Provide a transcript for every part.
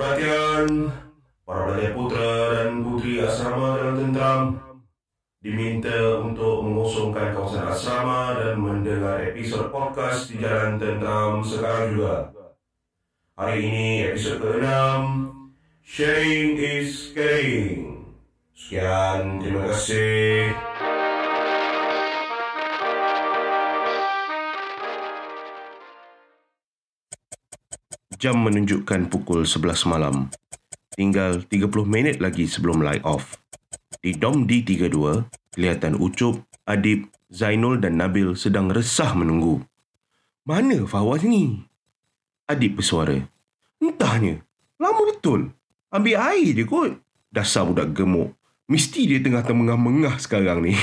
Perhatian para pelajar putra dan putri asrama dalam tenteram diminta untuk mengosongkan kawasan asrama dan mendengar episod podcast di Jalan Tenteram sekarang juga. Hari ini episod ke-6 Sharing is Caring. Sekian, terima kasih. Jam menunjukkan pukul 11 malam. Tinggal 30 minit lagi sebelum light off. Di Dom D32, kelihatan Ucup, Adib, Zainul dan Nabil sedang resah menunggu. Mana Fawaz ni? Adib bersuara. Entahnya. Lama betul. Ambil air je kot. Dasar budak gemuk. Mesti dia tengah termengah-mengah sekarang ni.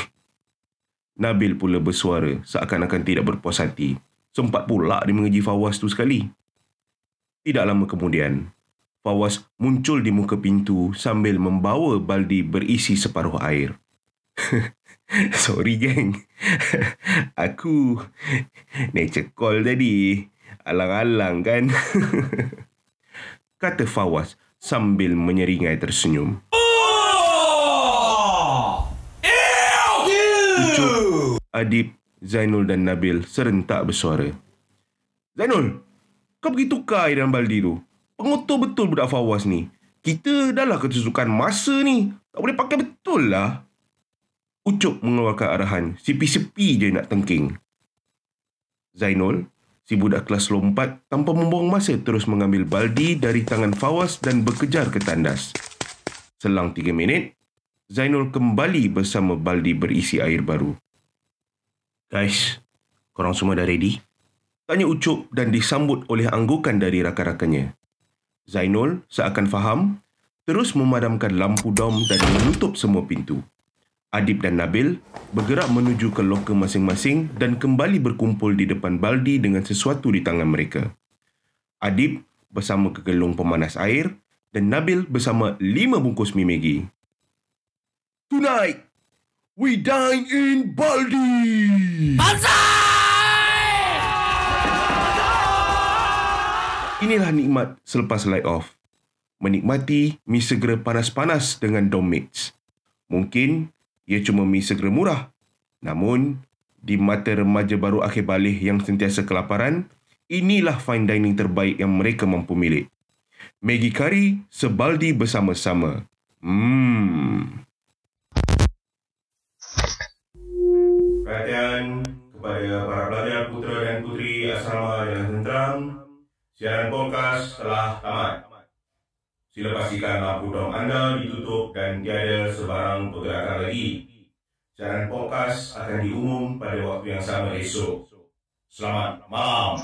Nabil pula bersuara seakan-akan tidak berpuas hati. Sempat pula dia mengeji Fawaz tu sekali. Tidak lama kemudian, Fawaz muncul di muka pintu sambil membawa baldi berisi separuh air. Sorry geng. Aku nature call tadi. Alang-alang kan. Kata Fawaz sambil menyeringai tersenyum. Ucup, Adib, Zainul dan Nabil serentak bersuara. Zainul, kau pergi tukar air dalam baldi tu. Pengotor betul budak Fawaz ni. Kita dah lah ketusukan masa ni. Tak boleh pakai betul lah. Ucup mengeluarkan arahan. Sepi-sepi je nak tengking. Zainul, si budak kelas lompat tanpa membuang masa terus mengambil baldi dari tangan Fawaz dan berkejar ke tandas. Selang tiga minit, Zainul kembali bersama baldi berisi air baru. Guys, korang semua dah ready? Tanya Ucup dan disambut oleh anggukan dari rakan-rakannya. Zainul seakan faham, terus memadamkan lampu dom dan menutup semua pintu. Adib dan Nabil bergerak menuju ke loker masing-masing dan kembali berkumpul di depan baldi dengan sesuatu di tangan mereka. Adib bersama kegelung pemanas air dan Nabil bersama lima bungkus mie Maggi. Tonight, we dine in Baldi! Banzai! Inilah nikmat selepas light off. Menikmati mi segera panas-panas dengan dom mix. Mungkin ia cuma mi segera murah. Namun, di mata remaja baru akhir balik yang sentiasa kelaparan, inilah fine dining terbaik yang mereka mampu milik. Maggi curry sebaldi bersama-sama. Hmm. Perhatian kepada para pelajar putra dan putri asrama yang tenteram, Siaran podcast telah tamat. Sila pastikan lampu dom anda ditutup dan tiada sebarang pergerakan lagi. Siaran podcast akan diumum pada waktu yang sama esok. Selamat malam.